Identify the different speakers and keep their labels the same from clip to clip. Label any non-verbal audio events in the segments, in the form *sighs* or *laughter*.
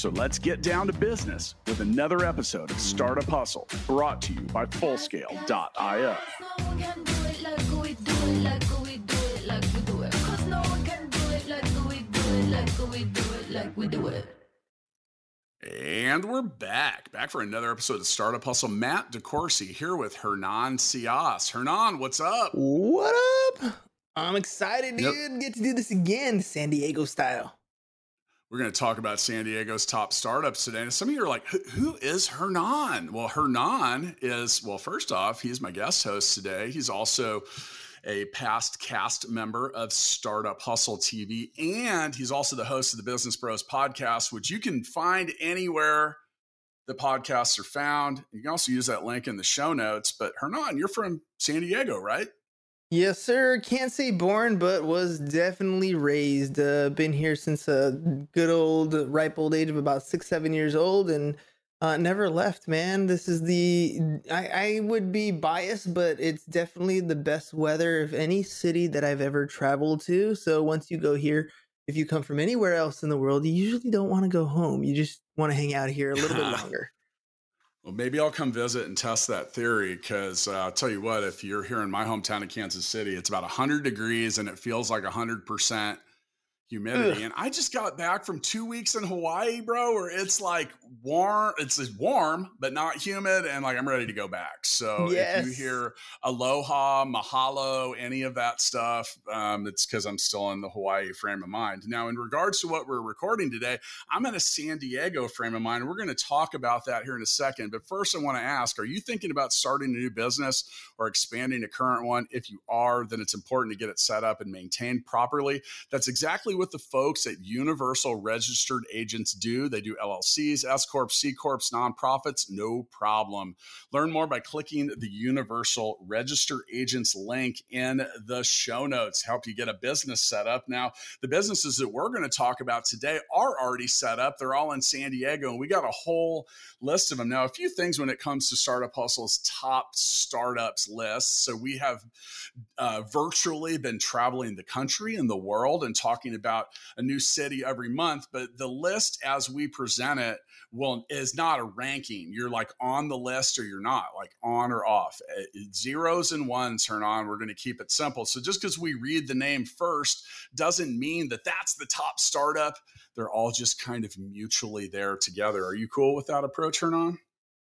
Speaker 1: So let's get down to business with another episode of Startup Hustle brought to you by Fullscale.io. And we're back, back for another episode of Startup Hustle. Matt DeCoursey here with Hernan Cias. Hernan, what's up?
Speaker 2: What up? I'm excited, dude. Yep. Get to do this again, San Diego style.
Speaker 1: We're going to talk about San Diego's top startups today. And some of you are like, who is Hernan? Well, Hernan is, well, first off, he's my guest host today. He's also a past cast member of Startup Hustle TV, and he's also the host of the Business Bros podcast, which you can find anywhere the podcasts are found. You can also use that link in the show notes. But Hernan, you're from San Diego, right?
Speaker 2: Yes, sir. Can't say born, but was definitely raised. Uh, been here since a good old, ripe old age of about six, seven years old, and uh, never left, man. This is the I, I would be biased, but it's definitely the best weather of any city that I've ever traveled to. So once you go here, if you come from anywhere else in the world, you usually don't want to go home. You just want to hang out here a little bit *laughs* longer.
Speaker 1: Well, maybe I'll come visit and test that theory because uh, I'll tell you what, if you're here in my hometown of Kansas City, it's about 100 degrees and it feels like 100% humidity. Ugh. And I just got back from two weeks in Hawaii, bro, where it's like warm. It's warm, but not humid. And like I'm ready to go back. So yes. if you hear aloha, mahalo, any of that stuff, um, it's because I'm still in the Hawaii frame of mind. Now, in regards to what we're recording today, I'm in a San Diego frame of mind. We're going to talk about that here in a second. But first, I want to ask Are you thinking about starting a new business or expanding a current one? If you are, then it's important to get it set up and maintained properly. That's exactly what the folks at Universal Registered Agents do. They do LLCs, S Corps, C Corps, nonprofits, no problem. Learn more by clicking the Universal Register Agents link in the show notes. Help you get a business set up. Now, the businesses that we're going to talk about today are already set up. They're all in San Diego, and we got a whole list of them. Now, a few things when it comes to Startup Hustle's top startups list. So we have uh, virtually been traveling the country and the world and talking about about a new city every month, but the list as we present it will is not a ranking. You're like on the list or you're not, like on or off. Uh, zeros and ones turn on. We're going to keep it simple. So just because we read the name first doesn't mean that that's the top startup. They're all just kind of mutually there together. Are you cool with that approach, Hernan?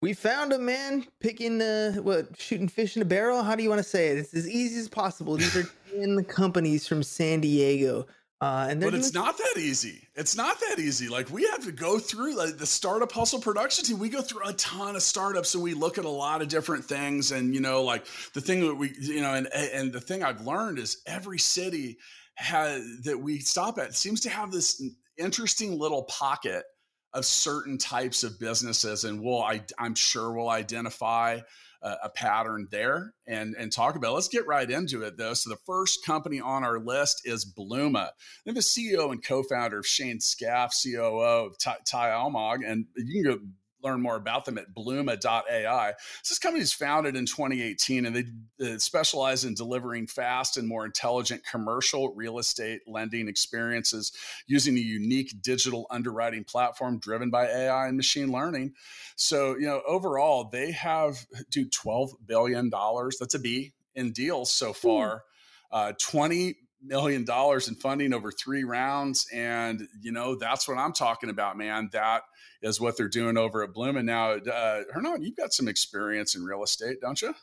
Speaker 2: We found a man picking, the what, shooting fish in a barrel? How do you want to say it? It's as easy as possible. These are *laughs* 10 companies from San Diego
Speaker 1: uh, and but it's not that easy. It's not that easy. Like we have to go through like the startup hustle production team. We go through a ton of startups, and we look at a lot of different things. And you know, like the thing that we, you know, and and the thing I've learned is every city has that we stop at seems to have this interesting little pocket of certain types of businesses, and we'll I, I'm sure we'll identify a, a pattern there and, and talk about. Let's get right into it though. So the first company on our list is Blooma. They're the CEO and co-founder of Shane Scaff, COO of Ty, Ty Almog, and you can go learn more about them at bluma.ai. this company is founded in 2018 and they specialize in delivering fast and more intelligent commercial real estate lending experiences using a unique digital underwriting platform driven by AI and machine learning. So, you know, overall, they have do $12 billion. That's a B in deals so far. Uh, 20 million dollars in funding over three rounds and you know that's what i'm talking about man that is what they're doing over at bloom and now. Uh, Hernan, you've got some experience in real estate, don't you?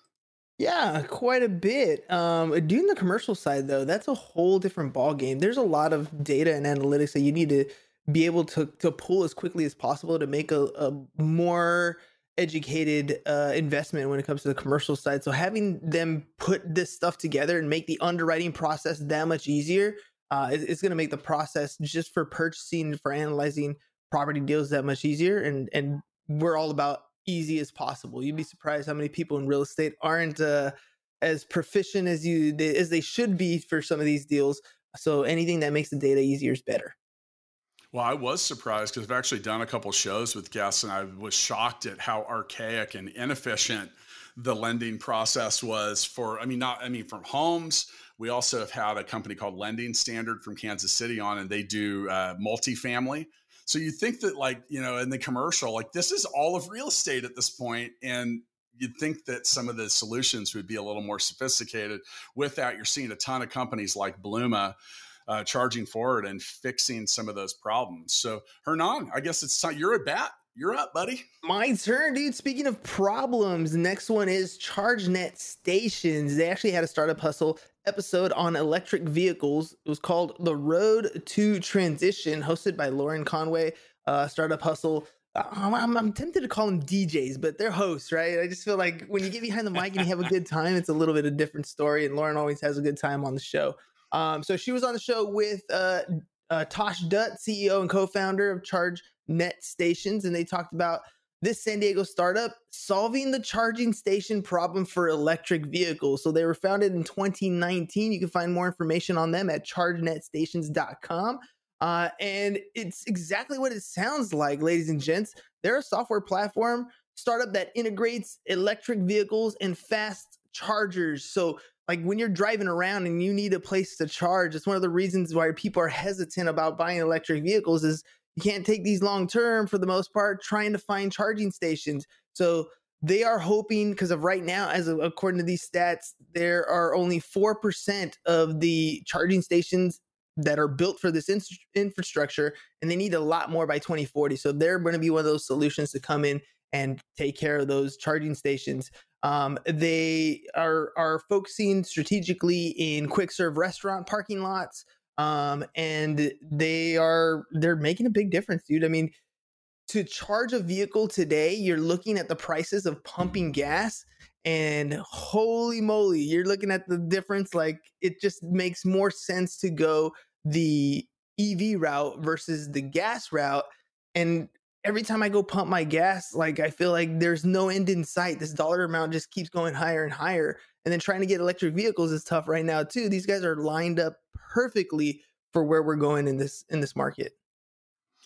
Speaker 2: Yeah, quite a bit. Um, doing the commercial side though, that's a whole different ball game. There's a lot of data and analytics that you need to be able to to pull as quickly as possible to make a, a more educated uh, investment when it comes to the commercial side. So having them put this stuff together and make the underwriting process that much easier uh, is, is going to make the process just for purchasing, for analyzing property deals that much easier and and we're all about easy as possible you'd be surprised how many people in real estate aren't uh as proficient as you as they should be for some of these deals. So anything that makes the data easier is better.
Speaker 1: Well, I was surprised because I've actually done a couple shows with guests, and I was shocked at how archaic and inefficient the lending process was for. I mean, not I mean from homes. We also have had a company called Lending Standard from Kansas City on, and they do uh, multifamily. So you think that like you know in the commercial, like this is all of real estate at this point, and you'd think that some of the solutions would be a little more sophisticated. With that, you're seeing a ton of companies like Blooma uh, charging forward and fixing some of those problems. So, Hernan, I guess it's time. You're at bat. You're up, buddy.
Speaker 2: My turn, dude. Speaking of problems, next one is ChargeNet stations. They actually had a startup hustle episode on electric vehicles. It was called The Road to Transition, hosted by Lauren Conway, uh, Startup Hustle. I'm, I'm, tempted to call them DJs, but they're hosts, right? I just feel like when you get behind the mic and you have a good *laughs* time, it's a little bit of a different story. And Lauren always has a good time on the show. Um, so she was on the show with uh, uh, Tosh Dutt, CEO and co-founder of Charge Net Stations, and they talked about this San Diego startup solving the charging station problem for electric vehicles. So they were founded in 2019. You can find more information on them at chargenetstations.com. Uh, and it's exactly what it sounds like, ladies and gents. They're a software platform startup that integrates electric vehicles and fast chargers. So like when you're driving around and you need a place to charge it's one of the reasons why people are hesitant about buying electric vehicles is you can't take these long term for the most part trying to find charging stations. So they are hoping because of right now as of, according to these stats there are only 4% of the charging stations that are built for this in- infrastructure and they need a lot more by 2040 so they're going to be one of those solutions to come in and take care of those charging stations um, they are are focusing strategically in quick serve restaurant parking lots, um, and they are they're making a big difference, dude. I mean, to charge a vehicle today, you're looking at the prices of pumping gas, and holy moly, you're looking at the difference. Like it just makes more sense to go the EV route versus the gas route. And every time I go pump my gas, like I feel like there's no end in sight. This dollar amount just keeps going higher and higher. And then trying to get electric vehicles is tough right now too. These guys are lined up perfectly for where we're going in this in this market.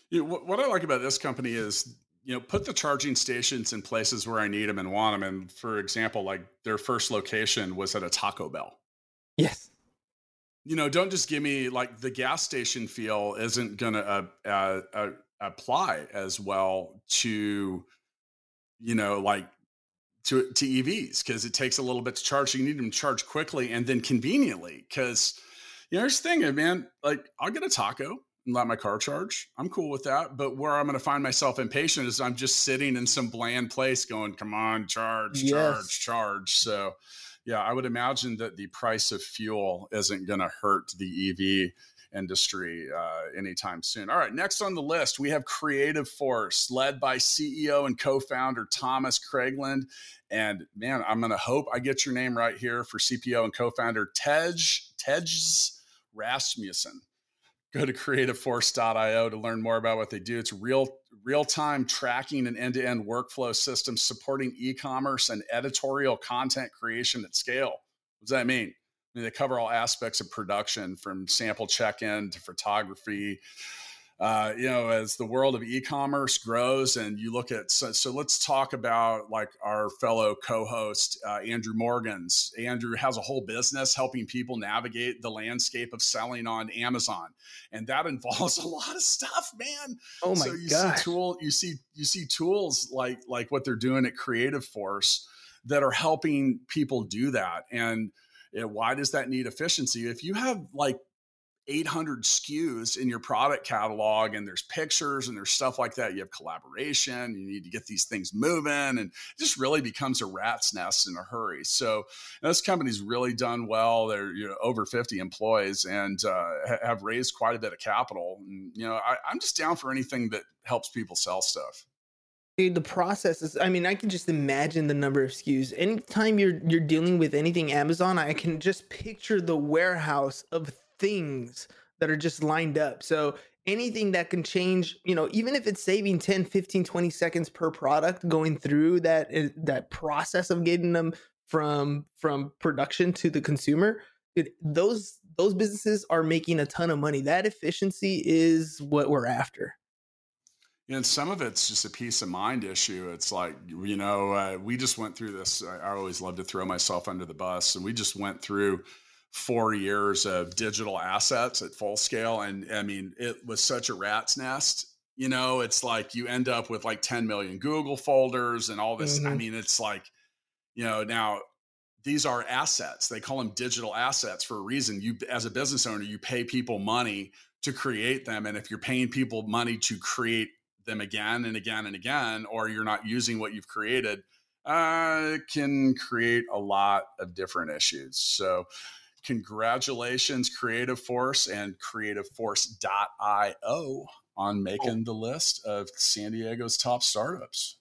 Speaker 1: Yeah, what, what I like about this company is you know put the charging stations in places where I need them and want them. And for example, like their first location was at a Taco Bell.
Speaker 2: Yes.
Speaker 1: You know, don't just give me like the gas station feel isn't gonna uh, uh, uh, apply as well to you know like to to EVs because it takes a little bit to charge. You need them to charge quickly and then conveniently. Because you know, here's the thing, eh, man. Like, I'll get a taco and let my car charge. I'm cool with that. But where I'm going to find myself impatient is I'm just sitting in some bland place, going, "Come on, charge, yes. charge, charge." So, yeah, I would imagine that the price of fuel isn't going to hurt the EV industry uh, anytime soon. All right, next on the list, we have Creative Force, led by CEO and co founder Thomas Kragelund. And man, I'm going to hope I get your name right here for CPO and co founder Tej, Tej Rasmussen. Go to creativeforce.io to learn more about what they do. It's real real-time tracking and end-to-end workflow systems supporting e-commerce and editorial content creation at scale. What does that mean? They cover all aspects of production from sample check-in to photography. Uh, you know as the world of e-commerce grows and you look at so, so let's talk about like our fellow co-host uh, andrew morgans. Andrew has a whole business helping people navigate the landscape of selling on amazon and that *laughs* involves a lot of stuff man.
Speaker 2: Oh my
Speaker 1: so you
Speaker 2: god
Speaker 1: see tool you see you see tools like like what they're doing at creative force that are helping people do that. And why does that need efficiency? If you have like 800 SKUs in your product catalog and there's pictures and there's stuff like that. You have collaboration, you need to get these things moving, and it just really becomes a rat's nest in a hurry. So this company's really done well. They're you know, over 50 employees and uh, have raised quite a bit of capital. And, you know, I, I'm just down for anything that helps people sell stuff.
Speaker 2: Dude, the process is I mean, I can just imagine the number of SKUs. Anytime you're you're dealing with anything Amazon, I can just picture the warehouse of things that are just lined up. So anything that can change, you know, even if it's saving 10, 15, 20 seconds per product going through that eh, that process of getting them from from production to the consumer those those businesses are making a ton of money that efficiency is what we're after
Speaker 1: and some of it's just a peace of mind issue. It's like, you know, uh, we just went through this. I, I always love to throw myself under the bus. And we just went through four years of digital assets at full scale. And I mean, it was such a rat's nest. You know, it's like you end up with like 10 million Google folders and all this. Mm-hmm. I mean, it's like, you know, now these are assets. They call them digital assets for a reason. You, as a business owner, you pay people money to create them. And if you're paying people money to create them again and again and again, or you're not using what you've created, uh, can create a lot of different issues. So, congratulations, Creative Force and CreativeForce.io on making oh. the list of San Diego's top startups.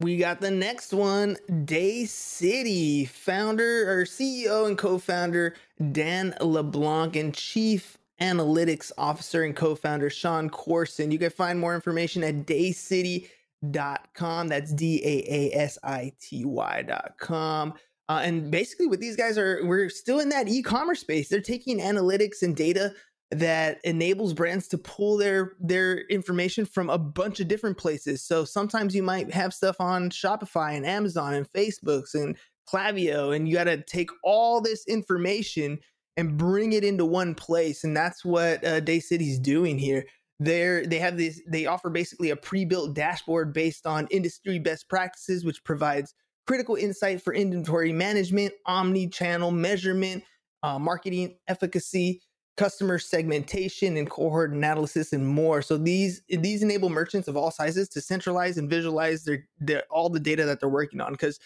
Speaker 2: We got the next one, Daasity founder or CEO and co-founder Dan LeBlanc and Chief Analytics Officer and co founder Sean Corson. You can find more information at daasity.com. That's D A A S I T Y.com. Uh, and basically, what these guys are, we're still in that e commerce space. They're taking analytics and data that enables brands to pull their their information from a bunch of different places. So sometimes you might have stuff on Shopify and Amazon and Facebooks and Klaviyo, and you got to take all this information and bring it into one place. And that's what uh, Daasity's doing here. They're, they have this, they offer basically a pre built dashboard based on industry best practices, which provides critical insight for inventory management, omni channel measurement, uh, marketing efficacy, customer segmentation and cohort analysis and more. So these these enable merchants of all sizes to centralize and visualize their, their all the data that they're working on because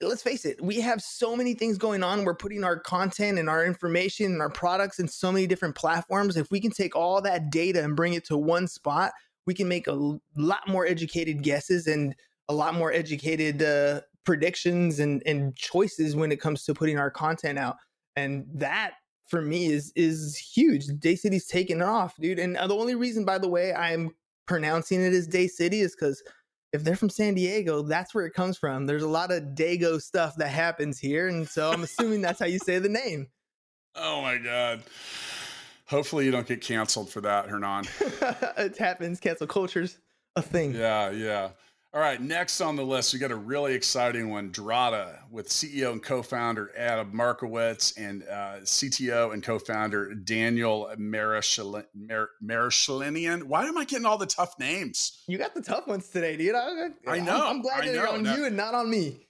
Speaker 2: let's face it, we have so many things going on. We're putting our content and our information and our products in so many different platforms. If we can take all that data and bring it to one spot, we can make a lot more educated guesses and a lot more educated uh, predictions and, and choices when it comes to putting our content out. And that for me is is huge. Daasity's taking off, dude. And uh, the only reason, by the way, I'm pronouncing it as Day City is because if they're from San Diego, that's where it comes from. There's a lot of Dago stuff that happens here, and so I'm assuming that's how you say the name.
Speaker 1: Oh my god. Hopefully you don't get canceled for that, Hernan. *laughs*
Speaker 2: it happens. Cancel culture's a thing.
Speaker 1: Yeah, yeah. All right, next on the list, we got a really exciting one, Drata, with CEO and co-founder Adam Markowitz and uh, CTO and co-founder Daniel Marashalinian. Why am I getting all the tough names?
Speaker 2: You got the tough ones today, dude. I,
Speaker 1: I know.
Speaker 2: I'm, I'm glad
Speaker 1: I
Speaker 2: they're on you and not on me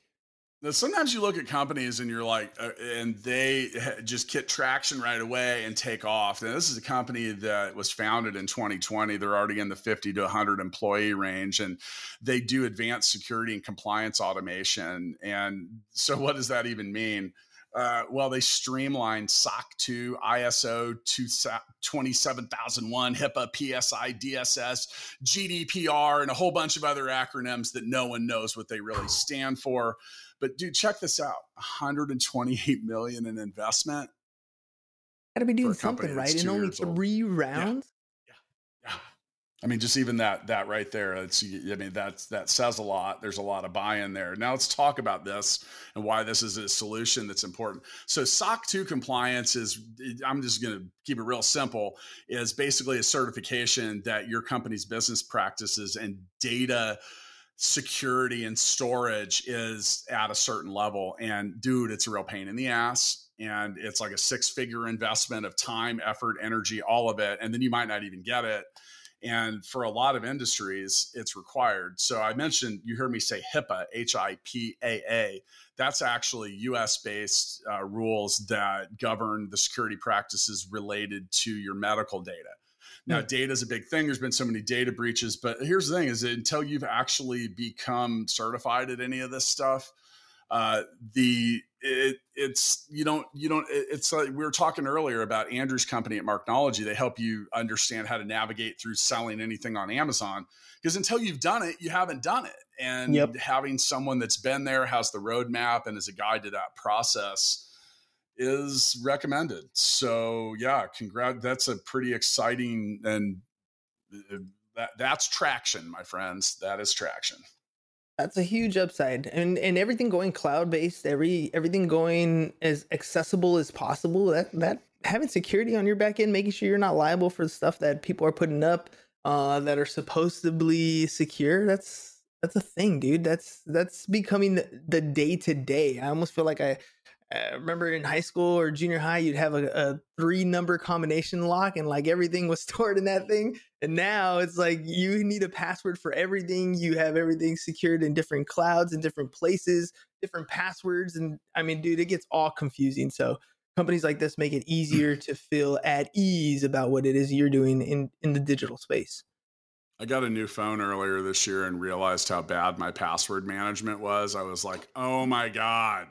Speaker 1: sometimes you look at companies and you're like, uh, and they just get traction right away and take off. And this is a company that was founded in 2020. They're already in the 50 to 100 employee range, and they do advanced security and compliance automation. And so, what does that even mean? Uh, well, they streamlined SOC 2, ISO 27001, HIPAA, PCI, DSS, GDPR, and a whole bunch of other acronyms that no one knows what they really stand for. But dude, check this out: 128 million in investment.
Speaker 2: Got to be doing something right in only three old. rounds.
Speaker 1: Yeah. yeah, yeah. I mean, just even that that right there. It's I mean that's that says a lot. There's a lot of buy-in there. Now let's talk about this and why this is a solution that's important. So SOC 2 compliance is I'm just going to keep it real simple. Is basically a certification that your company's business practices and data security and storage is at a certain level. And dude, it's a real pain in the ass. And it's like a six figure investment of time, effort, energy, all of it. And then you might not even get it. And for a lot of industries, it's required. So I mentioned, you heard me say HIPAA, H I P A A. That's actually US based uh, rules that govern the security practices related to your medical data. Now, data is a big thing. There's been so many data breaches, but here's the thing: is that until you've actually become certified at any of this stuff, uh, the it, it's you don't you don't it's like we were talking earlier about Andrew's company at Marknology. They help you understand how to navigate through selling anything on Amazon because until you've done it, you haven't done it. And yep. having someone that's been there, has the roadmap, and is a guide to that process is recommended. So yeah, congrats. That's a pretty exciting and uh, that that's traction, my friends. That is traction.
Speaker 2: That's a huge upside, and and everything going cloud based, every everything going as accessible as possible. That that having security on your back end, making sure you're not liable for the stuff that people are putting up uh, that are supposedly secure. That's that's a thing, dude. That's that's becoming the day to day. I almost feel like I I remember in high school or junior high, you'd have a, a, three number combination lock and like everything was *laughs* stored in that thing. And now it's like you need a password for everything. You have everything secured in different clouds and different places, different passwords. And I mean, dude, it gets all confusing. So companies like this make it easier *clears throat* to feel at ease about what it is you're doing in, in the digital space.
Speaker 1: I got a new phone earlier this year and realized how bad my password management was. I was like, oh my God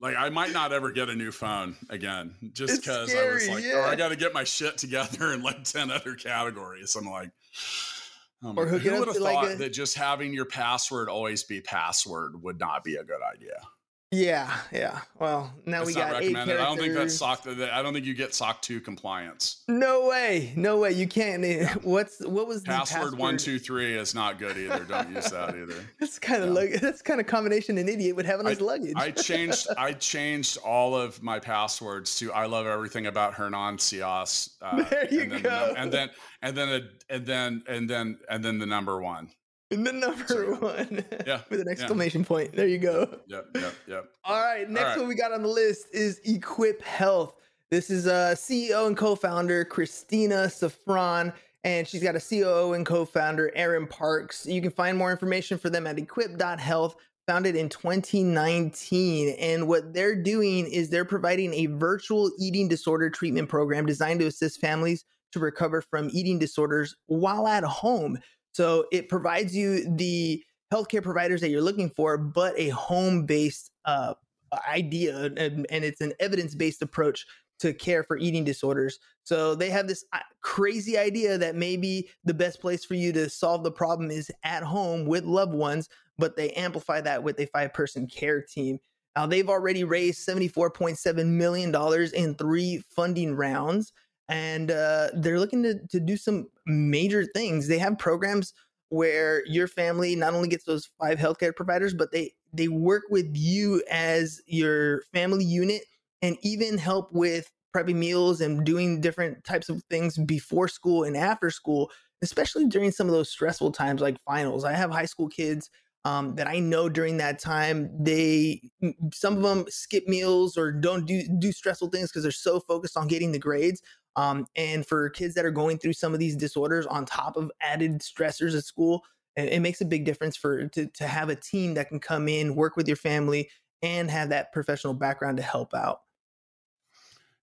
Speaker 1: like I might not ever get a new phone again, just because I was like, yeah. oh, I got to get my shit together in like ten other categories. I'm like, *sighs* oh or who would have thought like a- that just having your password always be password would not be a good idea?
Speaker 2: Yeah, yeah. Well, now That's we got eight characters.
Speaker 1: I don't think that's SOC. I don't think you get SOC two compliance.
Speaker 2: No way, no way. You can't. Yeah. What's what was
Speaker 1: password, password one two three is not good either. Don't use that either. *laughs*
Speaker 2: that's kind of yeah. like that's kind of combination an idiot would have on his luggage.
Speaker 1: I changed. I changed all of my passwords to I love everything about Hernan Cias.
Speaker 2: Uh, there you
Speaker 1: and then,
Speaker 2: go.
Speaker 1: And then and then a, and then and then and then the number one. *laughs*
Speaker 2: The number so, one.
Speaker 1: Yeah. *laughs*
Speaker 2: With an exclamation yeah. point. There you go.
Speaker 1: Yep. Yep. Yep. *laughs*
Speaker 2: All right. Next All right. one we got on the list is Equip Health. This is a uh, CEO and co-founder Kristina Saffran, and she's got a COO and co-founder Erin Parks. You can find more information for them at equip.health, founded in 2019. And what they're doing is they're providing a virtual eating disorder treatment program designed to assist families to recover from eating disorders while at home. So it provides you the healthcare providers that you're looking for, but a home based uh, idea, and, and it's an evidence based approach to care for eating disorders. So they have this uh, crazy idea that maybe the best place for you to solve the problem is at home with loved ones, but they amplify that with a five person care team. Now they've already raised $74.7 million in three funding rounds and uh, they're looking to, to do some major things. They have programs where your family not only gets those five healthcare providers, but they they work with you as your family unit and even help with prepping meals and doing different types of things before school and after school, especially during some of those stressful times like finals. I have high school kids um, that I know during that time they some of them skip meals or don't do do stressful things because they're so focused on getting the grades. Um, and for kids that are going through some of these disorders on top of added stressors at school, it, it makes a big difference for to, to have a team that can come in, work with your family, and have that professional background to help out.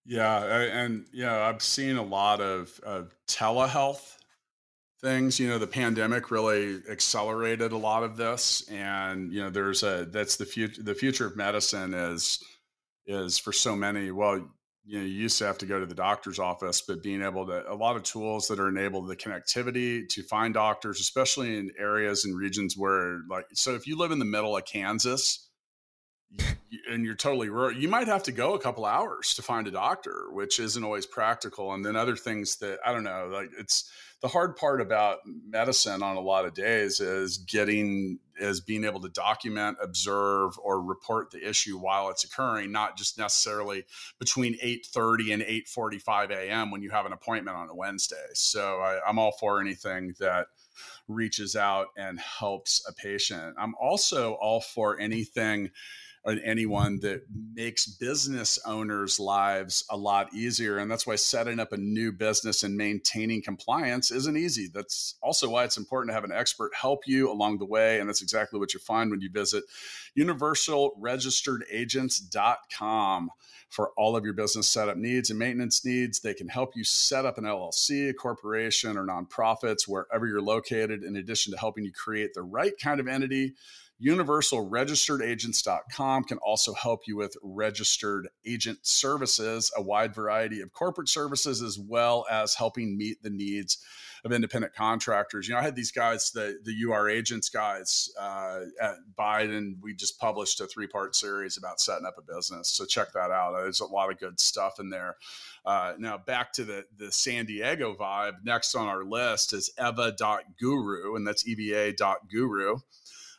Speaker 1: Yeah, and yeah, I've seen a lot of, of telehealth things. You know, the pandemic really accelerated a lot of this, and you know, there's a that's the future. The future of medicine is is for so many. Well, you know you used to have to go to the doctor's office but being able to a lot of tools that are enabled the connectivity to find doctors especially in areas and regions where like so if you live in the middle of kansas and you're totally rural you might have to go a couple hours to find a doctor which isn't always practical. And then other things that i don't know like it's the hard part about medicine on a lot of days is getting is being able to document observe or report the issue while it's occurring not just necessarily between 8.30 and 8.45 a.m when you have an appointment on a wednesday. So I, i'm all for anything that reaches out and helps a patient. I'm also all for anything anyone that makes business owners' lives a lot easier. And that's why setting up a new business and maintaining compliance isn't easy. That's also why it's important to have an expert help you along the way. And that's exactly what you find when you visit universalregisteredagents.com for all of your business setup needs and maintenance needs. They can help you set up an LLC, a corporation, or nonprofits wherever you're located, in addition to helping you create the right kind of entity universalregisteredagents.com can also help you with registered agent services, a wide variety of corporate services, as well as helping meet the needs of independent contractors. You know, I had these guys, the the UR agents guys uh, at Biden. We just published a three part series about setting up a business, so check that out. There's a lot of good stuff in there. Uh, now back to the the San Diego vibe. Next on our list is eva.guru, and that's eva.guru.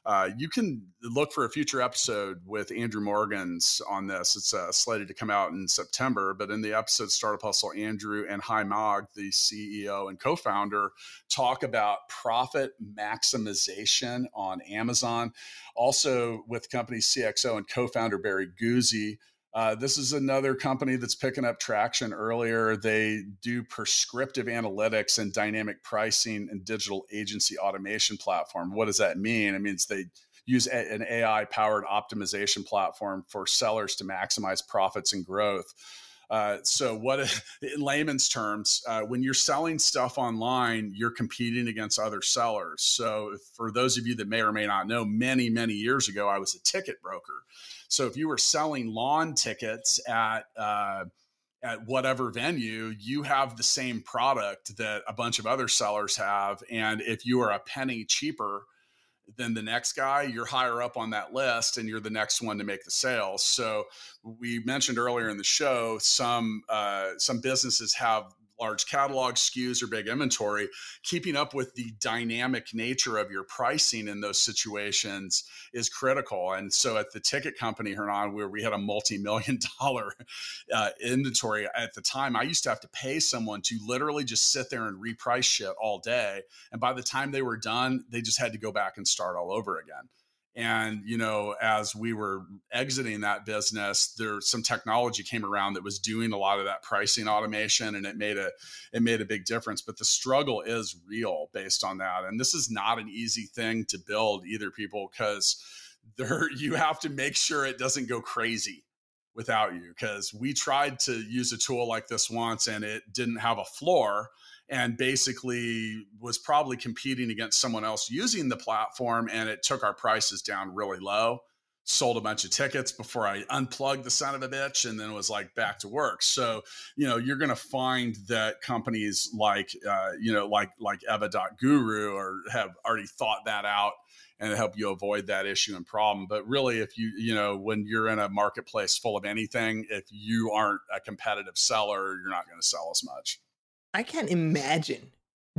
Speaker 1: uh, you can look for a future episode with Andrew Morgans on this. It's uh, slated to come out in September. But in the episode Startup Hustle, Andrew and Hai Mog, the CEO and co founder, talk about profit maximization on Amazon. Also, with company CXO and co founder Barry Guzzi. Uh, this is another company that's picking up traction earlier. They do prescriptive analytics and dynamic pricing and digital agency automation platform. What does that mean? It means they use a, an AI powered optimization platform for sellers to maximize profits and growth. Uh, so, what *laughs* in layman's terms, uh, when you're selling stuff online, you're competing against other sellers. So, for those of you that may or may not know, many, many years ago, I was a ticket broker. So if you were selling lawn tickets at uh, at whatever venue, you have the same product that a bunch of other sellers have, and if you are a penny cheaper than the next guy, you're higher up on that list and you're the next one to make the sale. So we mentioned earlier in the show some uh, some businesses have large catalog SKUs or big inventory, keeping up with the dynamic nature of your pricing in those situations is critical. And so at the ticket company, Hernan, where we had a multi-million *laughs* dollar uh, inventory at the time, I used to have to pay someone to literally just sit there and reprice shit all day. And by the time they were done, they just had to go back and start all over again. And, you know, as we were exiting that business, there some technology came around that was doing a lot of that pricing automation and it made a it made a big difference. But the struggle is real based on that. And this is not an easy thing to build either, people, because there *laughs* you have to make sure it doesn't go crazy without you. Because we tried to use a tool like this once and it didn't have a floor and basically was probably competing against someone else using the platform and it took our prices down really low sold a bunch of tickets before i unplugged the son of a bitch and then was like back to work. So you know you're going to find that companies like uh, you know like like eva.guru or have already thought that out and help you avoid that issue and problem. But really if you you know when you're in a marketplace full of anything if you aren't a competitive seller you're not going to sell as much
Speaker 2: I can't imagine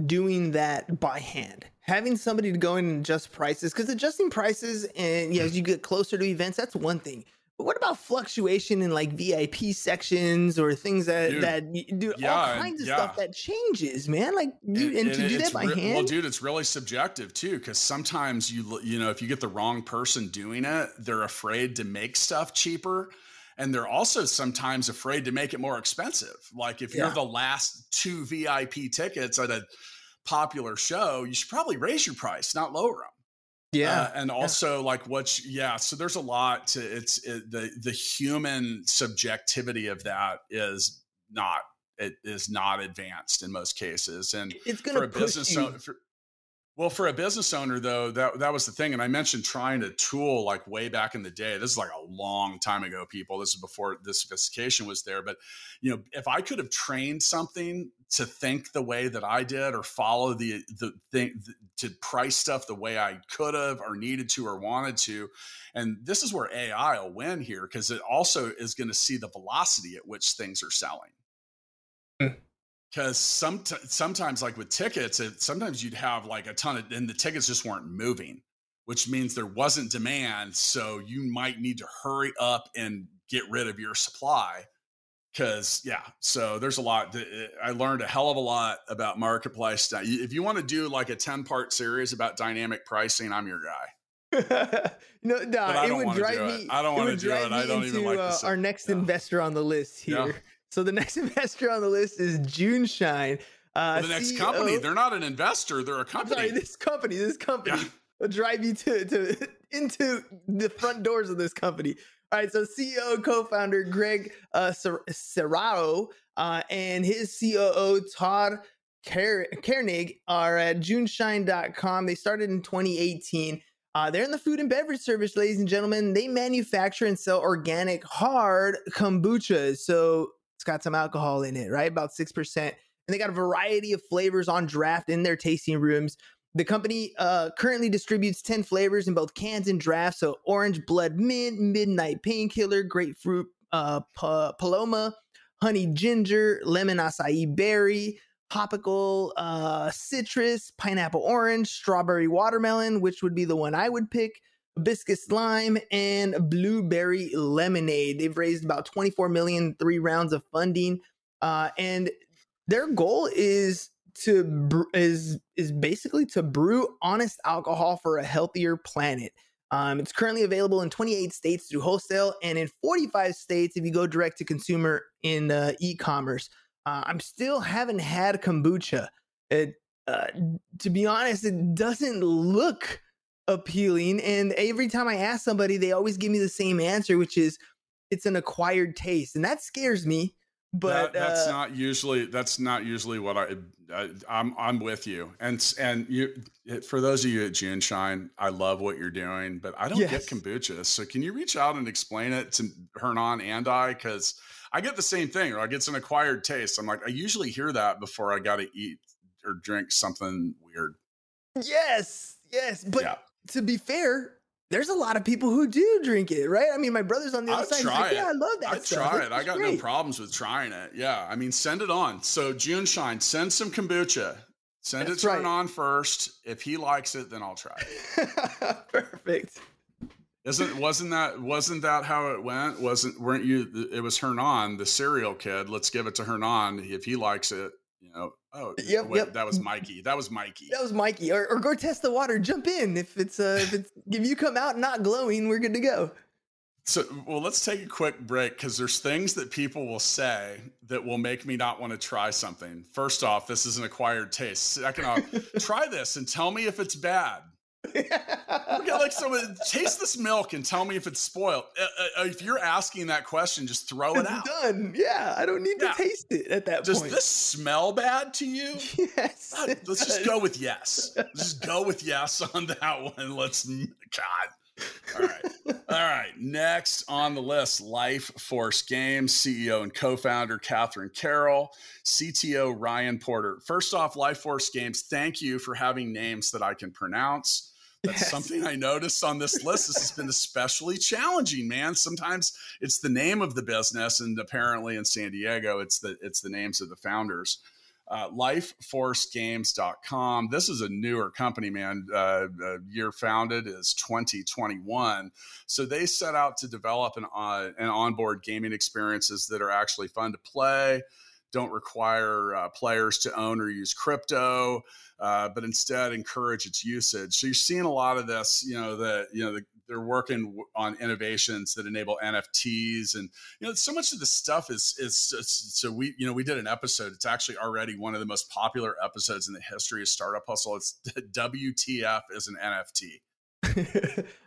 Speaker 2: doing that by hand. Having somebody to go in and adjust prices, because adjusting prices and you know, as you get closer to events, that's one thing. But what about fluctuation in like VIP sections or things that dude, that do yeah, all kinds of yeah. stuff that changes, man? Like you, and, and, to do that by re- hand.
Speaker 1: Well, dude, it's really subjective too, because sometimes you you know if you get the wrong person doing it, they're afraid to make stuff cheaper and they're also sometimes afraid to make it more expensive. Like if yeah. you're the last two VIP tickets at a popular show, you should probably raise your price, not lower them.
Speaker 2: Yeah,
Speaker 1: uh, and also yeah. like what's yeah, so there's a lot to it's it, the the human subjectivity of that is not it is not advanced in most cases, and
Speaker 2: it's going to business you.
Speaker 1: for, well, for a business owner, though, that that was the thing, and I mentioned trying to tool like way back in the day. This is like a long time ago, people. This is before the sophistication was there. But you know, if I could have trained something to think the way that I did, or follow the the thing to price stuff the way I could have, or needed to, or wanted to, and this is where AI will win here because it also is going to see the velocity at which things are selling. Mm because some sometimes like with tickets it, sometimes you'd have like a ton of and the tickets just weren't moving which means there wasn't demand so you might need to hurry up and get rid of your supply because yeah so there's a lot eh, i learned a hell of a lot about marketplace if you want to do like a 10 part series about dynamic pricing i'm your guy *laughs*
Speaker 2: no, no, it would drive me.
Speaker 1: It. I don't want to do it. I don't even like uh,
Speaker 2: our next investor on the list here. So the *laughs* next investor on the list is June Shine.
Speaker 1: Uh, well, the next CEO, company. They're not an investor. They're a company.
Speaker 2: sorry, this company. This company yeah. will drive you to, to *laughs* into the front doors of this company. All right. So CEO co-founder Greg uh, Serrato uh, and his COO Todd Koenig are at JuneShine.com. They started in 2018. Uh, they're in the food and beverage service, ladies and gentlemen. They manufacture and sell organic hard kombucha. So it's got some alcohol in it, right? About 6%. And they got a variety of flavors on draft in their tasting rooms. The company uh, currently distributes 10 flavors in both cans and drafts. So orange blood mint, midnight painkiller, grapefruit uh, pa- paloma, honey ginger, lemon acai berry, tropical uh, citrus, pineapple orange, strawberry watermelon, which would be the one I would pick, hibiscus lime, and blueberry lemonade. They've raised about 24 million, three rounds of funding, uh, and their goal is to is is basically to brew honest alcohol for a healthier planet. Um, it's currently available in 28 states through wholesale and in 45 states if you go direct to consumer in uh, e-commerce. Uh, I'm still haven't had kombucha. It, uh, to be honest, it doesn't look appealing. And every time I ask somebody, they always give me the same answer, which is it's an acquired taste, and that scares me. But
Speaker 1: that, that's
Speaker 2: uh,
Speaker 1: not usually that's not usually what I, I I'm I'm with you. And and you for those of you at June Shine, I love what you're doing, but I don't
Speaker 2: Yes.
Speaker 1: get kombucha. So can you reach out and explain it to Hernan and I? Because I get the same thing, or I get an acquired taste. I'm like, I usually hear that before I got to eat or drink something weird.
Speaker 2: yes, yes. But
Speaker 1: yeah,
Speaker 2: to be fair, there's a lot of people who do drink it, right? I mean, my brother's on the other
Speaker 1: I'd
Speaker 2: side. Like,
Speaker 1: it.
Speaker 2: yeah, I love that
Speaker 1: I'd
Speaker 2: stuff.
Speaker 1: try it. I got no problems with trying it. Yeah, I mean, send it on. So June Shine, send some kombucha. Send
Speaker 2: That's
Speaker 1: it to
Speaker 2: right.
Speaker 1: Hernan first. If he likes it, then I'll try it. *laughs*
Speaker 2: Perfect.
Speaker 1: Isn't wasn't that wasn't that how it went? Wasn't weren't you? It was Hernan, the serial kid. Let's give it to Hernan if he likes it. You know. Oh,
Speaker 2: Yep,
Speaker 1: wait,
Speaker 2: yep.
Speaker 1: That was Mikey. That was Mikey.
Speaker 2: That was Mikey. Or, or go test the water. Jump in. If it's uh, if it's if you come out not glowing, we're good to go.
Speaker 1: So, well, let's take a quick break because there's things that people will say that will make me not want to try something. First off, this is an acquired taste. Second off, *laughs* try this and tell me if it's bad. Okay, like someone taste this milk and tell me if it's spoiled. Uh, uh, if you're asking that question, just throw it out.
Speaker 2: done. Yeah, I don't need
Speaker 1: Yeah.
Speaker 2: to taste it at that
Speaker 1: Does
Speaker 2: point.
Speaker 1: Does this smell bad to you?
Speaker 2: yes.
Speaker 1: Uh, Let's just go with yes. Let's just go with yes *laughs* on that one. Let's God. All right. All right. Next on the list, Life Force Games CEO and co-founder Catherine Carroll, CTO Ryan Porter. First off, Life Force Games, thank you for having names that I can pronounce. That's
Speaker 2: Yes.
Speaker 1: something I noticed on this list. This has been especially challenging, man. Sometimes it's the name of the business, and apparently in San Diego, it's the it's the names of the founders. Uh, lifeforcegames.com. This is a newer company, man. Uh, uh, year founded is 2021. So they set out to develop an, uh, an onboard gaming experiences that are actually fun to play, don't require uh, players to own or use crypto, uh, but instead encourage its usage. So you're seeing a lot of this, you know, that, you know, the, they're working on innovations that enable NFTs and you know so much of this stuff is is is- so we you know we did an episode it's actually already one of the most popular episodes in the history of startup hustle it's *laughs* WTF is an NFT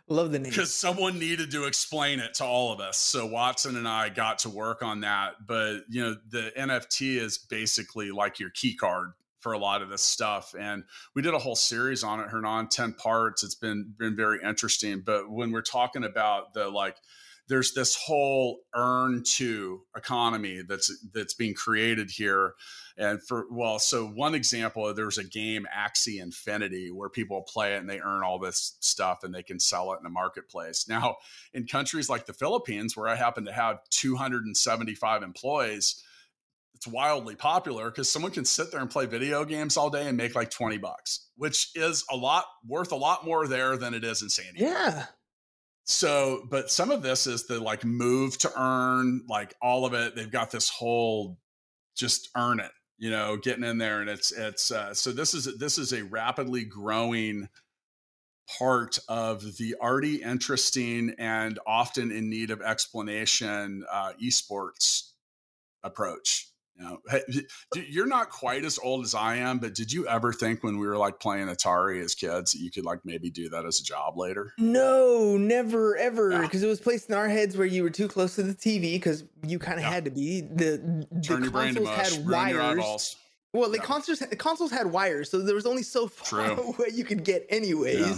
Speaker 2: Love the name.
Speaker 1: because someone needed to explain it to all of us. So Watson and I got to work on that. But you know the NFT is basically like your key card for a lot of this stuff. And we did a whole series on it Hernan 10 parts. It's been been very interesting. But when we're talking about the like there's this whole earn to economy that's that's being created here. And for well so one example there's a game axie infinity where people play it and they earn all this stuff and they can sell it in the marketplace. Now in countries like the philippines where i happen to have 275 employees it's wildly popular because someone can sit there and play video games all day and make like 20 bucks which is a lot worth a lot more there than it is in san diego.
Speaker 2: Yeah.
Speaker 1: So, but some of this is the like move to earn, like all of it. They've got this whole just earn it, you know, getting in there, and it's it's uh, so this is this is a rapidly growing part of the already interesting and often in need of explanation uh, esports approach. You know, hey, d- you're not quite as old as I am, but did you ever think when we were like playing Atari as kids that you could like maybe do that as a job later?
Speaker 2: No, never, ever.
Speaker 1: Yeah.
Speaker 2: Because it was placed in our heads where you were too close to the TV because you kind of
Speaker 1: Yeah.
Speaker 2: had to be. The, the
Speaker 1: Turn your brain to
Speaker 2: consoles
Speaker 1: mush,
Speaker 2: had
Speaker 1: your
Speaker 2: wires.
Speaker 1: eyeballs.
Speaker 2: Well, the
Speaker 1: Yeah.
Speaker 2: consoles consoles had wires, so there was only so far *laughs*
Speaker 1: True.
Speaker 2: away you could get, anyways.
Speaker 1: Yeah.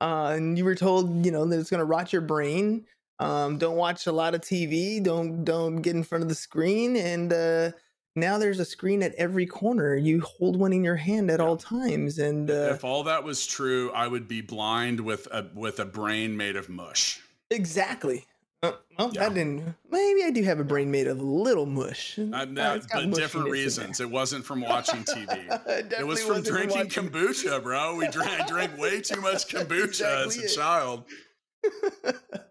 Speaker 2: Uh, and you were told, you know, that it's going to rot your brain. Um, don't watch a lot of TV. Don't don't get in front of the screen. And uh, now there's a screen at every corner. You hold one in your hand at
Speaker 1: Yeah.
Speaker 2: all times. And uh,
Speaker 1: if all that was true, I would be blind with a with a brain made of mush.
Speaker 2: exactly. Uh, well, yeah. that didn't. Maybe I do have a brain made of a little mush.
Speaker 1: Uh, that, but different reasons. It wasn't from watching TV. *laughs* it, it was from drinking from kombucha, bro. We drank drank way too much *laughs* kombucha exactly as a it. child. *laughs*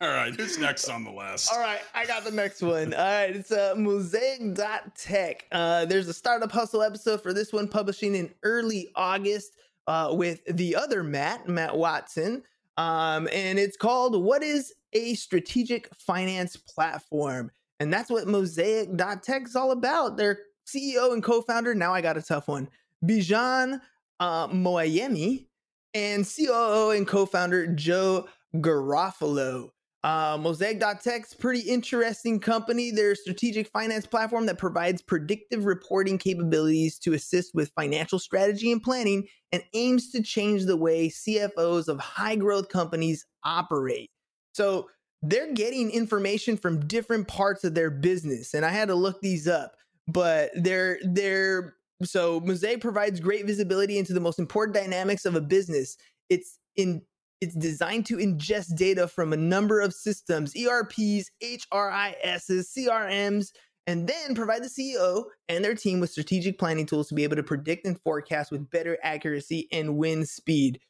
Speaker 1: All right, who's next on the list?
Speaker 2: All right, I got the next one. All right, it's uh, Mosaic.tech. Uh, there's a startup hustle episode for this one publishing in early August uh, with the other Matt, Matt Watson. Um, and it's called What is a Strategic Finance Platform? And that's what Mosaic.tech is all about. Their CEO and co founder, now I got a tough one, Bijan uh, Moallemi, and COO and co founder Joe Garofalo. Uh, Mosaic.tech's pretty interesting company. They're a strategic finance platform that provides predictive reporting capabilities to assist with financial strategy and planning and aims to change the way CFOs of high growth companies operate. So they're getting information from different parts of their business. And I had to look these up, but they're, they're, so Mosaic provides great visibility into the most important dynamics of a business. It's in it's designed to ingest data from a number of systems, ERPs, HRISs, CRMs, and then provide the CEO and their team with strategic planning tools to be able to predict and forecast with better accuracy and win speed.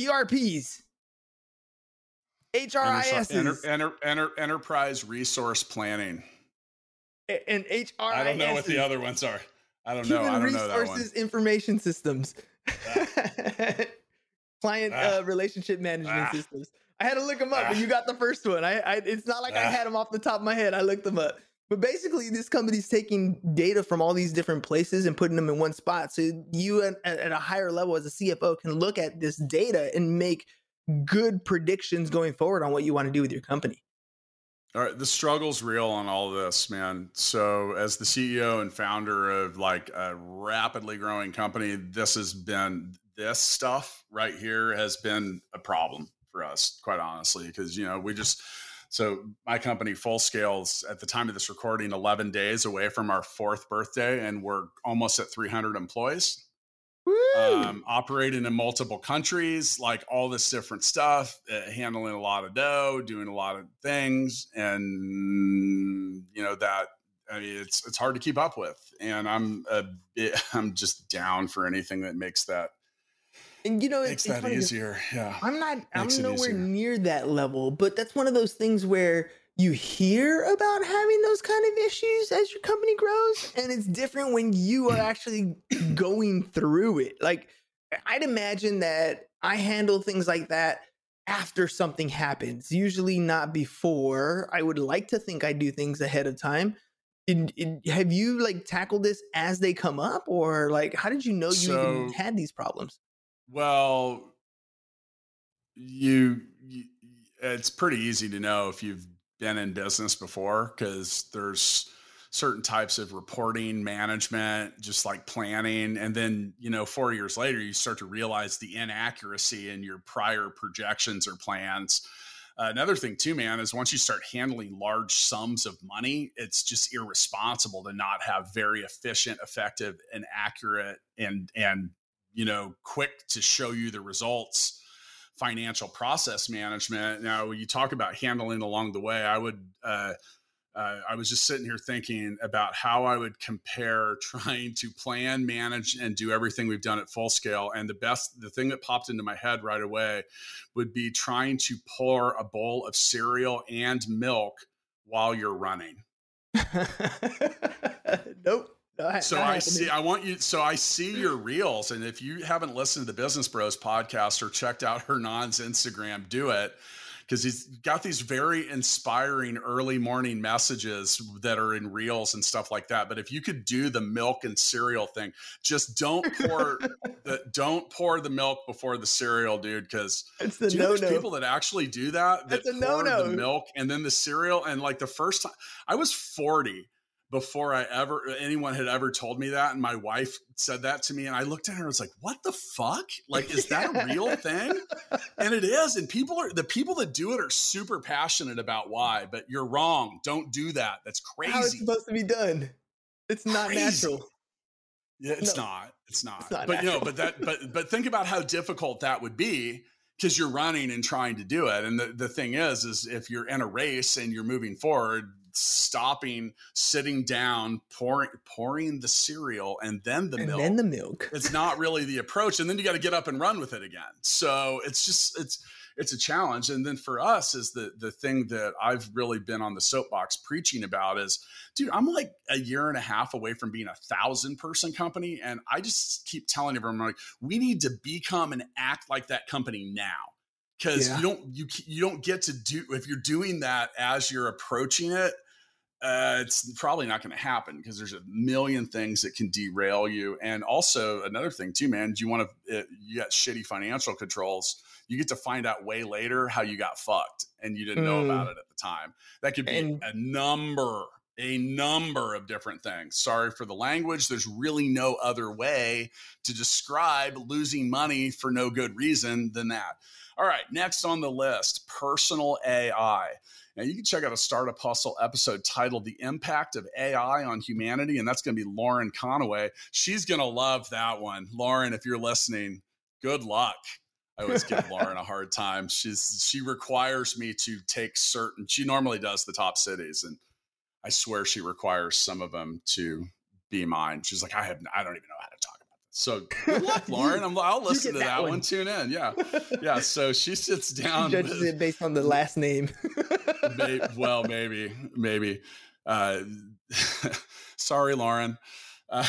Speaker 2: ERPs, HRIS,
Speaker 1: enter, enter, enter, enterprise resource planning,
Speaker 2: and HRIS.
Speaker 1: I don't know what the other ones are. I don't know. I don't know that one.
Speaker 2: Resources information systems. Client ah. uh, relationship management ah. systems. I had to look them up, ah. but you got the first one. I, I it's not like I ah. had them off the top of my head. I looked them up. But basically, this company's taking data from all these different places and putting them in one spot. So you, at, at a higher level as a CFO, can look at this data and make good predictions going forward on what you want to do with your company.
Speaker 1: All right, the struggle's real on all this, man. So, as the CEO and founder of like a rapidly growing company, this has been this stuff right here has been a problem for us, quite honestly, because you know we just so my company full scales at the time of this recording 11 days away from our fourth birthday and we're almost at 300 employees. Um, operating in multiple countries like all this different stuff uh, handling a lot of dough doing a lot of things and you know that I mean, it's it's hard to keep up with and i'm a bit, *laughs* i'm just down for anything that makes that
Speaker 2: and you know,
Speaker 1: makes it's, that easier. Yeah,
Speaker 2: I'm not. I'm nowhere near that level, but that's one of those things where you hear about having those kind of issues as your company grows, and it's different when you are mm. actually going through it. Like, I'd imagine that I handle things like that after something happens, usually not before. I would like to think I do things ahead of time. In, in, have you like tackled this as they come up, or like how did you know you so, even had these problems?
Speaker 1: Well, you, you, it's pretty easy to know if you've been in business before because there's certain types of reporting management just like planning and then you know 4 years later you start to realize the inaccuracy in your prior projections or plans. Another thing too man is once you start handling large sums of money it's just irresponsible to not have very efficient effective and accurate and and you know, quick to show you the results financial process management. Now, you talk about handling along the way, I would, uh, uh, I was just sitting here thinking about how I would compare *laughs* trying to plan, manage, and do everything we've done at full scale. And the best, the thing that popped into my head right away would be trying to pour a bowl of cereal and milk while you're running. *laughs*
Speaker 2: nope
Speaker 1: so I see. I want you. So I see your reels, and if you haven't listened to the Business Bros podcast or checked out Hernan's Instagram, do it because he's got these very inspiring early morning messages that are in reels and stuff like that. But if you could do the milk and cereal thing, just don't pour *laughs* the don't pour the milk before the cereal, dude. Because
Speaker 2: it's the no no.
Speaker 1: People that actually do that. That
Speaker 2: That's a no no.
Speaker 1: The milk and then the cereal, and like the first time I was forty before I ever anyone had ever told me that. And my wife said that to me, and I looked at her and was like, "What the fuck? Like, is that a real *laughs* thing?" And it is. And people are the people that do it are super passionate about why. But you're wrong. Don't do that. That's crazy.
Speaker 2: How it's supposed to be done? It's not crazy. natural.
Speaker 1: Yeah, it's no, not. It's not. It's not but natural. you know, but that but but think about how difficult that would be because you're running and trying to do it. And the, the thing is, is if you're in a race and you're moving forward, stopping, sitting down, pouring pouring the cereal and then the
Speaker 2: and
Speaker 1: milk.
Speaker 2: then the milk.
Speaker 1: it's not really the approach. And then you got to get up and run with it again. So it's just it's it's a challenge. And then for us is the the thing that I've really been on the soapbox preaching about is, dude, I'm like a year and a half away from being a thousand person company. And I just keep telling everyone like, we need to become and act like that company now because
Speaker 2: Yeah.
Speaker 1: you don't you you don't get to do if you're doing that as you're approaching it uh, it's probably not going to happen because there's a million things that can derail you. And also another thing too man do you want to you got shitty financial controls. You get to find out way later how you got fucked and you didn't know
Speaker 2: Mm.
Speaker 1: about it at the time. That could be
Speaker 2: And-
Speaker 1: a number a number of different things. Sorry for the language. There's really no other way to describe losing money for no good reason than that all right, next on the list, personal AI. Now you can check out a Startup Hustle episode titled The Impact of AI on Humanity, and that's going to be Lauren Conaway. She's going to love that one. Lauren, if you're listening, good luck. I always give *laughs* Lauren a hard time. She's she requires me to take certain she normally does the top cities, and I swear she requires some of them to be mine. She's like, I have I don't even know how to talk. So good luck, *laughs* Lauren. I'm, I'll listen to
Speaker 2: that
Speaker 1: that one.
Speaker 2: one.
Speaker 1: Tune in. Yeah *laughs* yeah so she sits down
Speaker 2: Judges
Speaker 1: with-
Speaker 2: it based on the last name. *laughs*
Speaker 1: may, well maybe maybe uh, sorry lauren uh,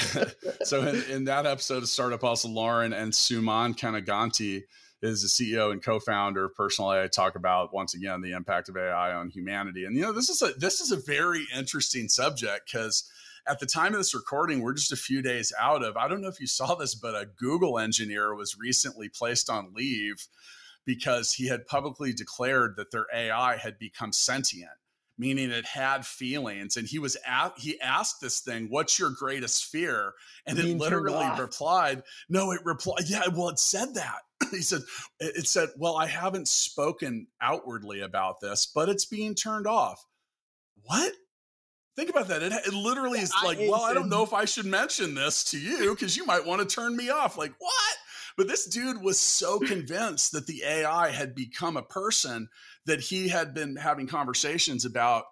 Speaker 1: so in, in that episode of startup hustle lauren and suman kanuganti is the ceo and co-founder of personal ai talk about once again the impact of ai on humanity and you know this is a this is a very interesting subject because at the time of this recording, we're just a few days out of. I don't know if you saw this, but a Google engineer was recently placed on leave because he had publicly declared that their AI had become sentient, meaning it had feelings. And he was at, he asked this thing, "What's your greatest fear?" And it
Speaker 2: turned
Speaker 1: literally replied, "No." It replied, "Yeah." Well, it said that. *clears throat* he said, "It it said, well, I haven't spoken outwardly about this, but it's being turned off." What? Think about that. It, it literally is
Speaker 2: I-
Speaker 1: like, well, I don't know if I should mention this to you because you might want to turn me off. Like, what? But this dude was so convinced that the AI had become a person that he had been having conversations about,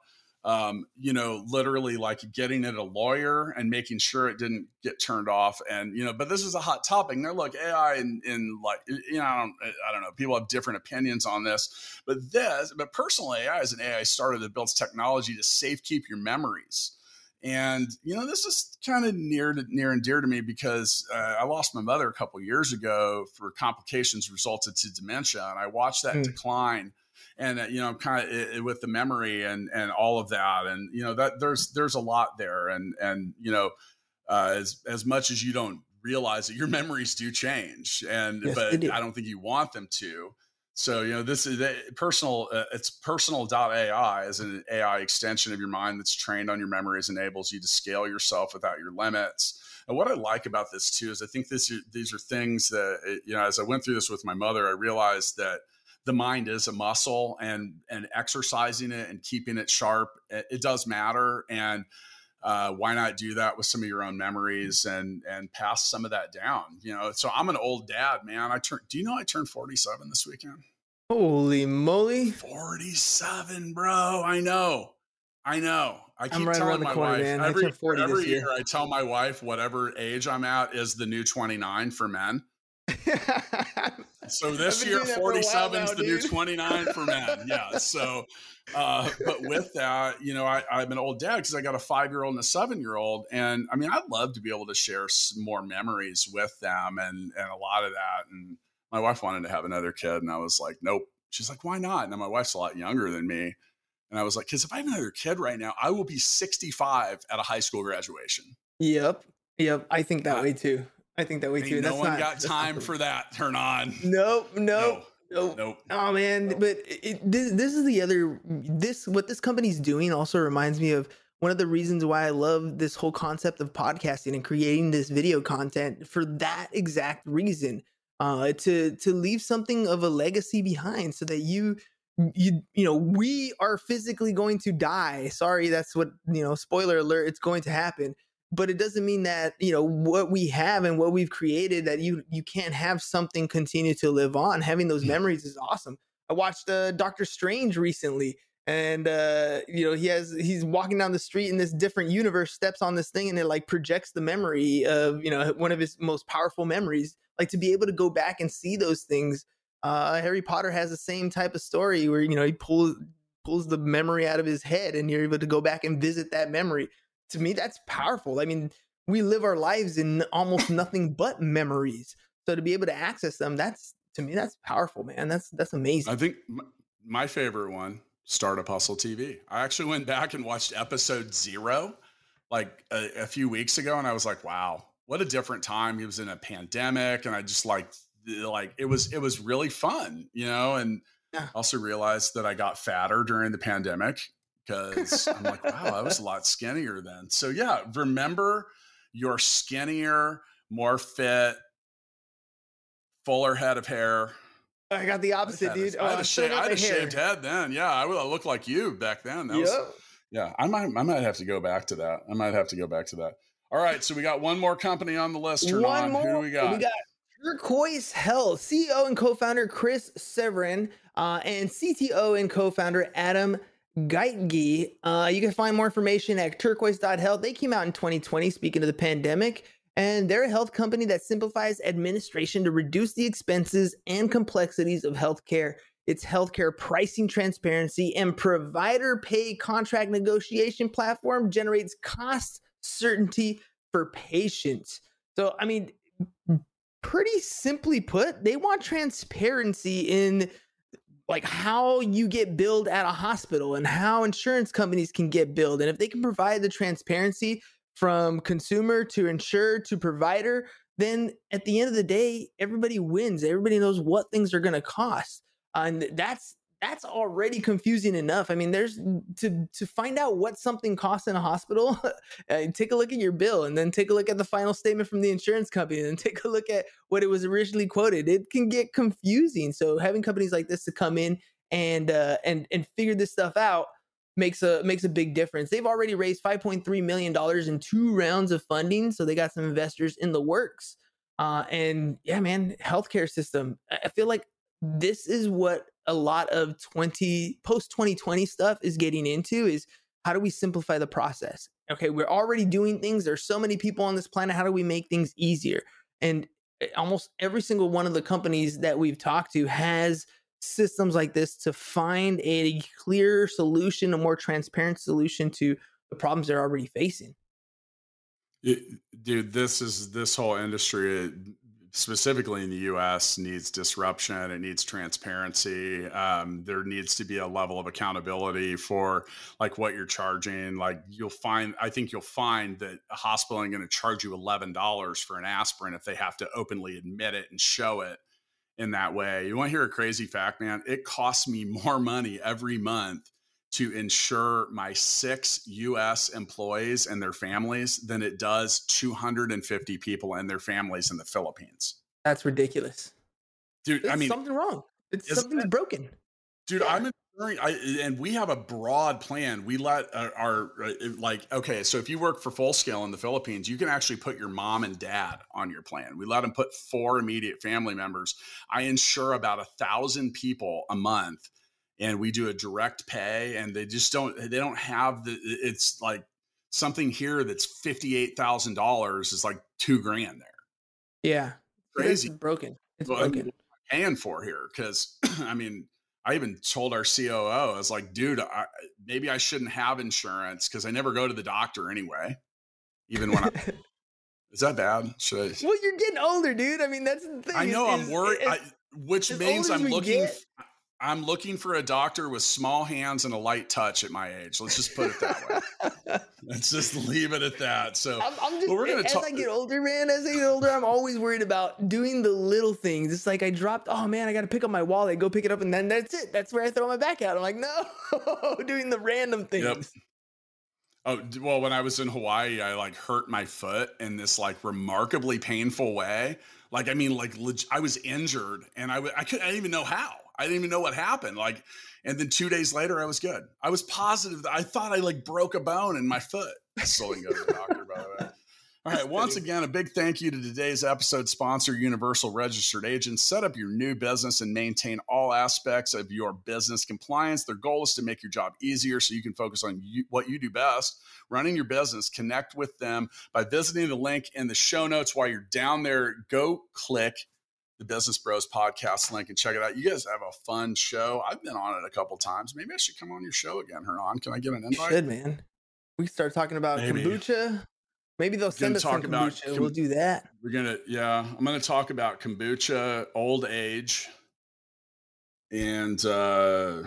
Speaker 1: um, you know, literally like getting it a lawyer and making sure it didn't get turned off. And, you know, but this is a hot topic. Now, look, AI and, in like, you know, I don't, I don't know, people have different opinions on this, but this, but personal AI is an AI startup that builds technology to safe keep your memories. And you know, this is kind of near to near and dear to me because uh, I lost my mother a couple years ago for complications resulted to dementia, and I watched that
Speaker 2: Hmm.
Speaker 1: decline. And uh, you know, kind of with the memory and and all of that, and you know that there's there's a lot there, and and you know, uh, as as much as you don't realize that your *laughs* memories do change, and
Speaker 2: Yes,
Speaker 1: but. I don't think you want them to. So you know, this is the personal. Uh, it's personal.ai is an AI extension of your mind that's trained on your memories, enables you to scale yourself without your limits. And what I like about this too is I think this these are things that uh, you know. As I went through this with my mother, I realized that the mind is a muscle, and and exercising it and keeping it sharp, it, it does matter. And uh, why not do that with some of your own memories and and pass some of that down? You know, so I'm an old dad, man. I turn. Do you know I turned 47 this weekend?
Speaker 2: Holy moly!
Speaker 1: 47, bro. I know. I know. I keep
Speaker 2: right
Speaker 1: telling my
Speaker 2: corner,
Speaker 1: wife
Speaker 2: man.
Speaker 1: Every,
Speaker 2: turned 40 this
Speaker 1: every
Speaker 2: year.
Speaker 1: year I tell my wife whatever age I'm at is the new 29 for men. *laughs* So *laughs* this year,
Speaker 2: doing that for a while
Speaker 1: 47 is
Speaker 2: now,
Speaker 1: the new 29 for men. *laughs* Yeah. So, uh, but with that, you know, I, I'm an old dad because I got a five year old and a seven year old. And I mean, I'd love to be able to share some more memories with them and, and a lot of that. And my wife wanted to have another kid. And I was like, nope. She's like, why not? And my wife's a lot younger than me. And I was like, because if I have another kid right now, I will be 65 at a high school graduation.
Speaker 2: Yep, yep. I think that
Speaker 1: Uh,
Speaker 2: way too. I think that way too.
Speaker 1: Ain't no
Speaker 2: That's
Speaker 1: one
Speaker 2: not-
Speaker 1: got time for that. Turn on.
Speaker 2: Nope, nope, nope.
Speaker 1: Nope.
Speaker 2: Oh man, but it, this this is the other this what this company's doing also reminds me of one of the reasons why I love this whole concept of podcasting and creating this video content for that exact reason. Uh to to leave something of a legacy behind so that you you you know we are physically going to die. Sorry, that's what, you know, spoiler alert, it's going to happen. But it doesn't mean that you know what we have and what we've created that you you can't have something continue to live on. Having those yeah. memories is awesome. I watched uh, doctor strange recently and uh you know he has he's walking down the street in this different universe steps on this thing and it like projects the memory of you know one of his most powerful memories. Like to be able to go back and see those things uh harry potter has the same type of story where you know he pulls pulls the memory out of his head and you're able to go back and visit that memory to me that's powerful. I mean we live our lives in almost *laughs* nothing but memories. So to be able to access them that's to me that's powerful man. That's that's amazing.
Speaker 1: i think my favorite one startup hustle tv i actually went back and watched episode zero like a, a few weeks ago and i was like wow what a different time. He was in a pandemic and i just like like it was it was really fun you know and yeah. also realized that i got fatter during the pandemic because I'm like, wow, I was a lot skinnier then. So yeah, remember you're skinnier, more fit, fuller head of hair.
Speaker 2: I got the opposite, dude.
Speaker 1: I had, a, sha- I had a shaved head then. Yeah, I would look like you back then. That yep. was, yeah, I might, I might have to go back to that. I might have to go back to that. All right, so we got one more company on the list. Turn one on. more. Who do we got?
Speaker 2: We got Turquoise Health CEO and co-founder Chris Severn uh, and CTO and co-founder Adam Geitgey. Uh, you can find more information at turquoise.health. They came out in 2020, speaking of the pandemic, and they're a health company that simplifies administration to reduce the expenses and complexities of healthcare. Its healthcare pricing transparency and provider pay contract negotiation platform generates cost certainty for patients. So, I mean, pretty simply put, they want transparency in like how you get billed at a hospital and how insurance companies can get billed. And if they can provide the transparency from consumer to insurer to provider, then at the end of the day, everybody wins. Everybody knows what things are going to cost. And that's that's already confusing enough. I mean, there's to to find out what something costs in a hospital, uh, *laughs* take a look at your bill and then take a look at the final statement from the insurance company and take a look at what it was originally quoted. It can get confusing. So having companies like this to come in and uh, and and figure this stuff out makes a makes a big difference. They've already raised 5.3 million dollars in two rounds of funding, so they got some investors in the works. Uh, and yeah, man, healthcare system. I feel like this is what a lot of 20 post 2020 stuff is getting into is how do we simplify the process? Okay, we're already doing things. There's so many people on this planet. How do we make things easier? And eh, almost every single one of the companies that we've talked to has systems like this to find a clear solution, a more transparent solution to the problems they're already facing.
Speaker 1: It, dude, this is this whole industry specifically in the U.S. needs disruption. It needs transparency. Um, there needs to be a level of accountability for like what you're charging. Like you'll find, I think you'll find that a hospital ain't going to charge you eleven dollars for an aspirin if they have to openly admit it and show it in that way. You want to hear a crazy fact, man? It costs me *laughs* more money every month to insure my six US employees and their families than it does 250 people and their families in the Philippines.
Speaker 2: That's ridiculous.
Speaker 1: Dude, There's I mean,
Speaker 2: something wrong. It's something's it? broken.
Speaker 1: Dude, yeah. I'm I, and we have a broad plan. We let our, our, uh, like okay, so if you work for Full Scale in the Philippines, you can actually put your mom and dad on your plan. We let them put four immediate family members. I insure about a thousand people a month and we do a direct pay and they just don't they don't have the it's like something here that's $58,000 is like 2 grand there.
Speaker 2: Yeah.
Speaker 1: Crazy.
Speaker 2: It's broken. It's
Speaker 1: well,
Speaker 2: broken.
Speaker 1: paying for here cuz *clears throat* I mean I even told our COO I was like dude I, maybe I shouldn't have insurance cuz I never go to the doctor anyway even when I *laughs* Is that bad? Should I?
Speaker 2: Well, you're getting older, dude. I mean, that's the thing.
Speaker 1: I know. I'm worried. Which means I'm looking. Get, I'm looking for a doctor with small hands and a light touch at my age. Let's just put it that way. *laughs* Let's just leave it at that. So
Speaker 2: I'm, I'm just, we're gonna as talk- I get older, man. As I get older, I'm always worried about doing the little things. It's like I dropped. Oh man, I got to pick up my wallet. Go pick it up, and then that's it. That's where I throw my back out. I'm like, no, *laughs* doing the random things. Yep.
Speaker 1: Oh well, when I was in Hawaii, I like hurt my foot in this like remarkably painful way. Like I mean, like leg- I was injured, and I w- I couldn't I didn't even know how. I didn't even know what happened. Like, and then two days later, I was good. I was positive. That I thought I like broke a bone in my foot. I still didn't go to the doctor, by the way. *laughs* All right. Once again, a big thank you to today's episode sponsor, Universal Registered Agents. Set up your new business and maintain all aspects of your business compliance. Their goal is to make your job easier so you can focus on you, what you do best, running your business. Connect with them by visiting the link in the show notes. While you're down there, go click the Business Bros podcast link and check it out. You guys have a fun show. I've been on it a couple times. Maybe I should come on your show again, Hernan. Can I get an invite?
Speaker 2: You should, man. We start talking about Maybe. kombucha. Maybe they'll send us talk some kombucha. Com- we'll do that.
Speaker 1: We're gonna, yeah. I'm gonna talk about kombucha, old age, and uh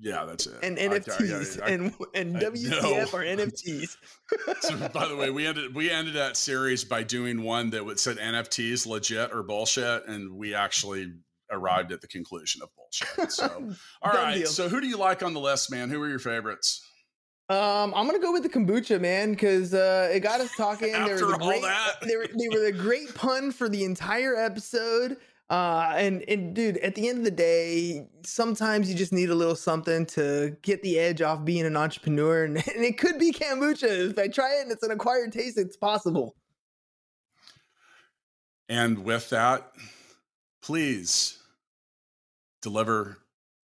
Speaker 1: yeah, that's it.
Speaker 2: And NFTs I, I, I, and and WTF are NFTs. *laughs*
Speaker 1: so, by the way, we ended we ended that series by doing one that would said NFTs legit or bullshit, and we actually arrived at the conclusion of bullshit. So, *laughs* all right. Deal. So, who do you like on the list, man? Who are your favorites?
Speaker 2: Um, I'm gonna go with the kombucha, man, because uh, it got us *laughs* talking. After they were the great, that, they were, they were the great pun for the entire episode. Uh, and and dude, at the end of the day, sometimes you just need a little something to get the edge off being an entrepreneur, and, *laughs* and it could be kombucha. If I try it and it's an acquired taste, it's possible.
Speaker 1: And with that, please deliver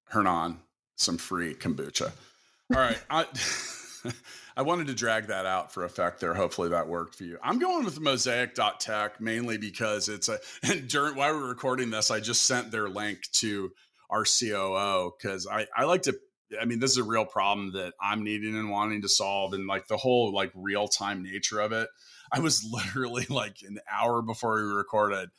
Speaker 1: Hernan some free kombucha. All right. I, *laughs* *laughs* I wanted to drag that out for effect there. Hopefully that worked for you. I'm going with mosaic.tech mainly because it's a, *laughs* and during, while we're recording this, I just sent their link to our COO because I, I like to, I mean, this is a real problem that I'm needing and wanting to solve and like the whole like real time nature of it. I was *laughs* literally like an hour before we recorded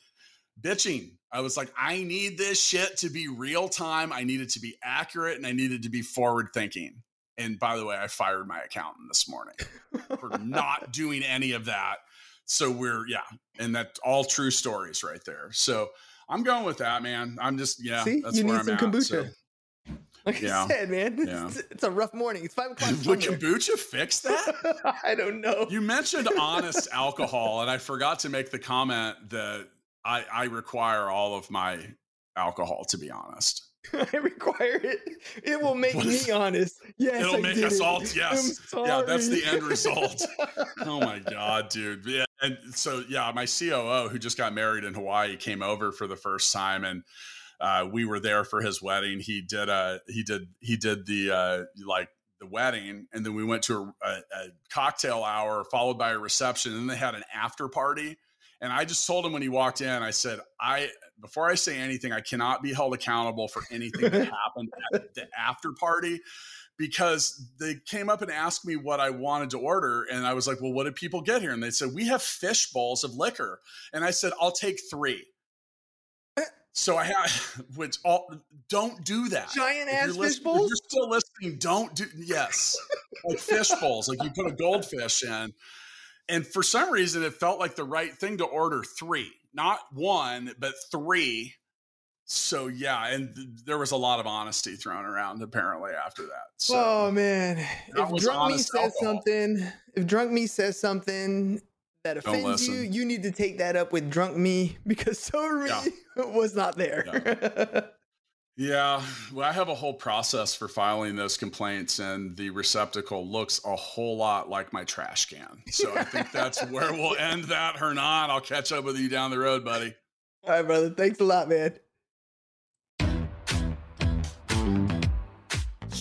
Speaker 1: bitching. I was like, I need this shit to be real time. I need it to be accurate and I needed to be forward thinking. And by the way, I fired my accountant this morning *laughs* for not doing any of that. So we're yeah, and that's all true stories right there. So I'm going with that, man. I'm just yeah.
Speaker 2: See,
Speaker 1: that's
Speaker 2: you
Speaker 1: where
Speaker 2: need
Speaker 1: I'm
Speaker 2: some
Speaker 1: at,
Speaker 2: kombucha.
Speaker 1: So.
Speaker 2: Like yeah. I said, man, yeah. it's, it's, a rough morning. It's five o'clock. *laughs*
Speaker 1: Would kombucha fix that? *laughs*
Speaker 2: I don't know.
Speaker 1: You mentioned honest alcohol, and I forgot to make the comment that I, I require all of my alcohol to be honest. *laughs*
Speaker 2: I require it. It will make me honest. Yes,
Speaker 1: it'll
Speaker 2: I
Speaker 1: make us it. all. Yes, yeah, that's the end result. *laughs* oh my god, dude. Yeah, and so yeah, my COO who just got married in Hawaii came over for the first time, and uh, we were there for his wedding. He did a he did he did the uh, like the wedding, and then we went to a, a, a cocktail hour followed by a reception, and then they had an after party. And I just told him when he walked in, I said, I before I say anything, I cannot be held accountable for anything that *laughs* happened at the after party because they came up and asked me what I wanted to order. And I was like, well, what did people get here? And they said, we have fish bowls of liquor. And I said, I'll take three. *laughs* So I have, *laughs* which all don't do that.
Speaker 2: Giant ass fish bowls.
Speaker 1: You're still listening. Don't do yes, like fish bowls. Like you put a goldfish in, and for some reason, it felt like the right thing to order three not one, but three. So yeah, and th- there was a lot of honesty thrown around apparently after that. So,
Speaker 2: oh man, if drunk me says alcohol. something, if drunk me says something that offends you, you need to take that up with drunk me *laughs* because sober yeah. me *laughs* was not there. Yeah. *laughs*
Speaker 1: Yeah, well, I have a whole process for filing those complaints, and the receptacle looks a whole lot like my trash can. So I think *laughs* that's where we'll end that, Hernan. I'll catch up with you down the road, buddy.
Speaker 2: All right, brother. Thanks a lot, man.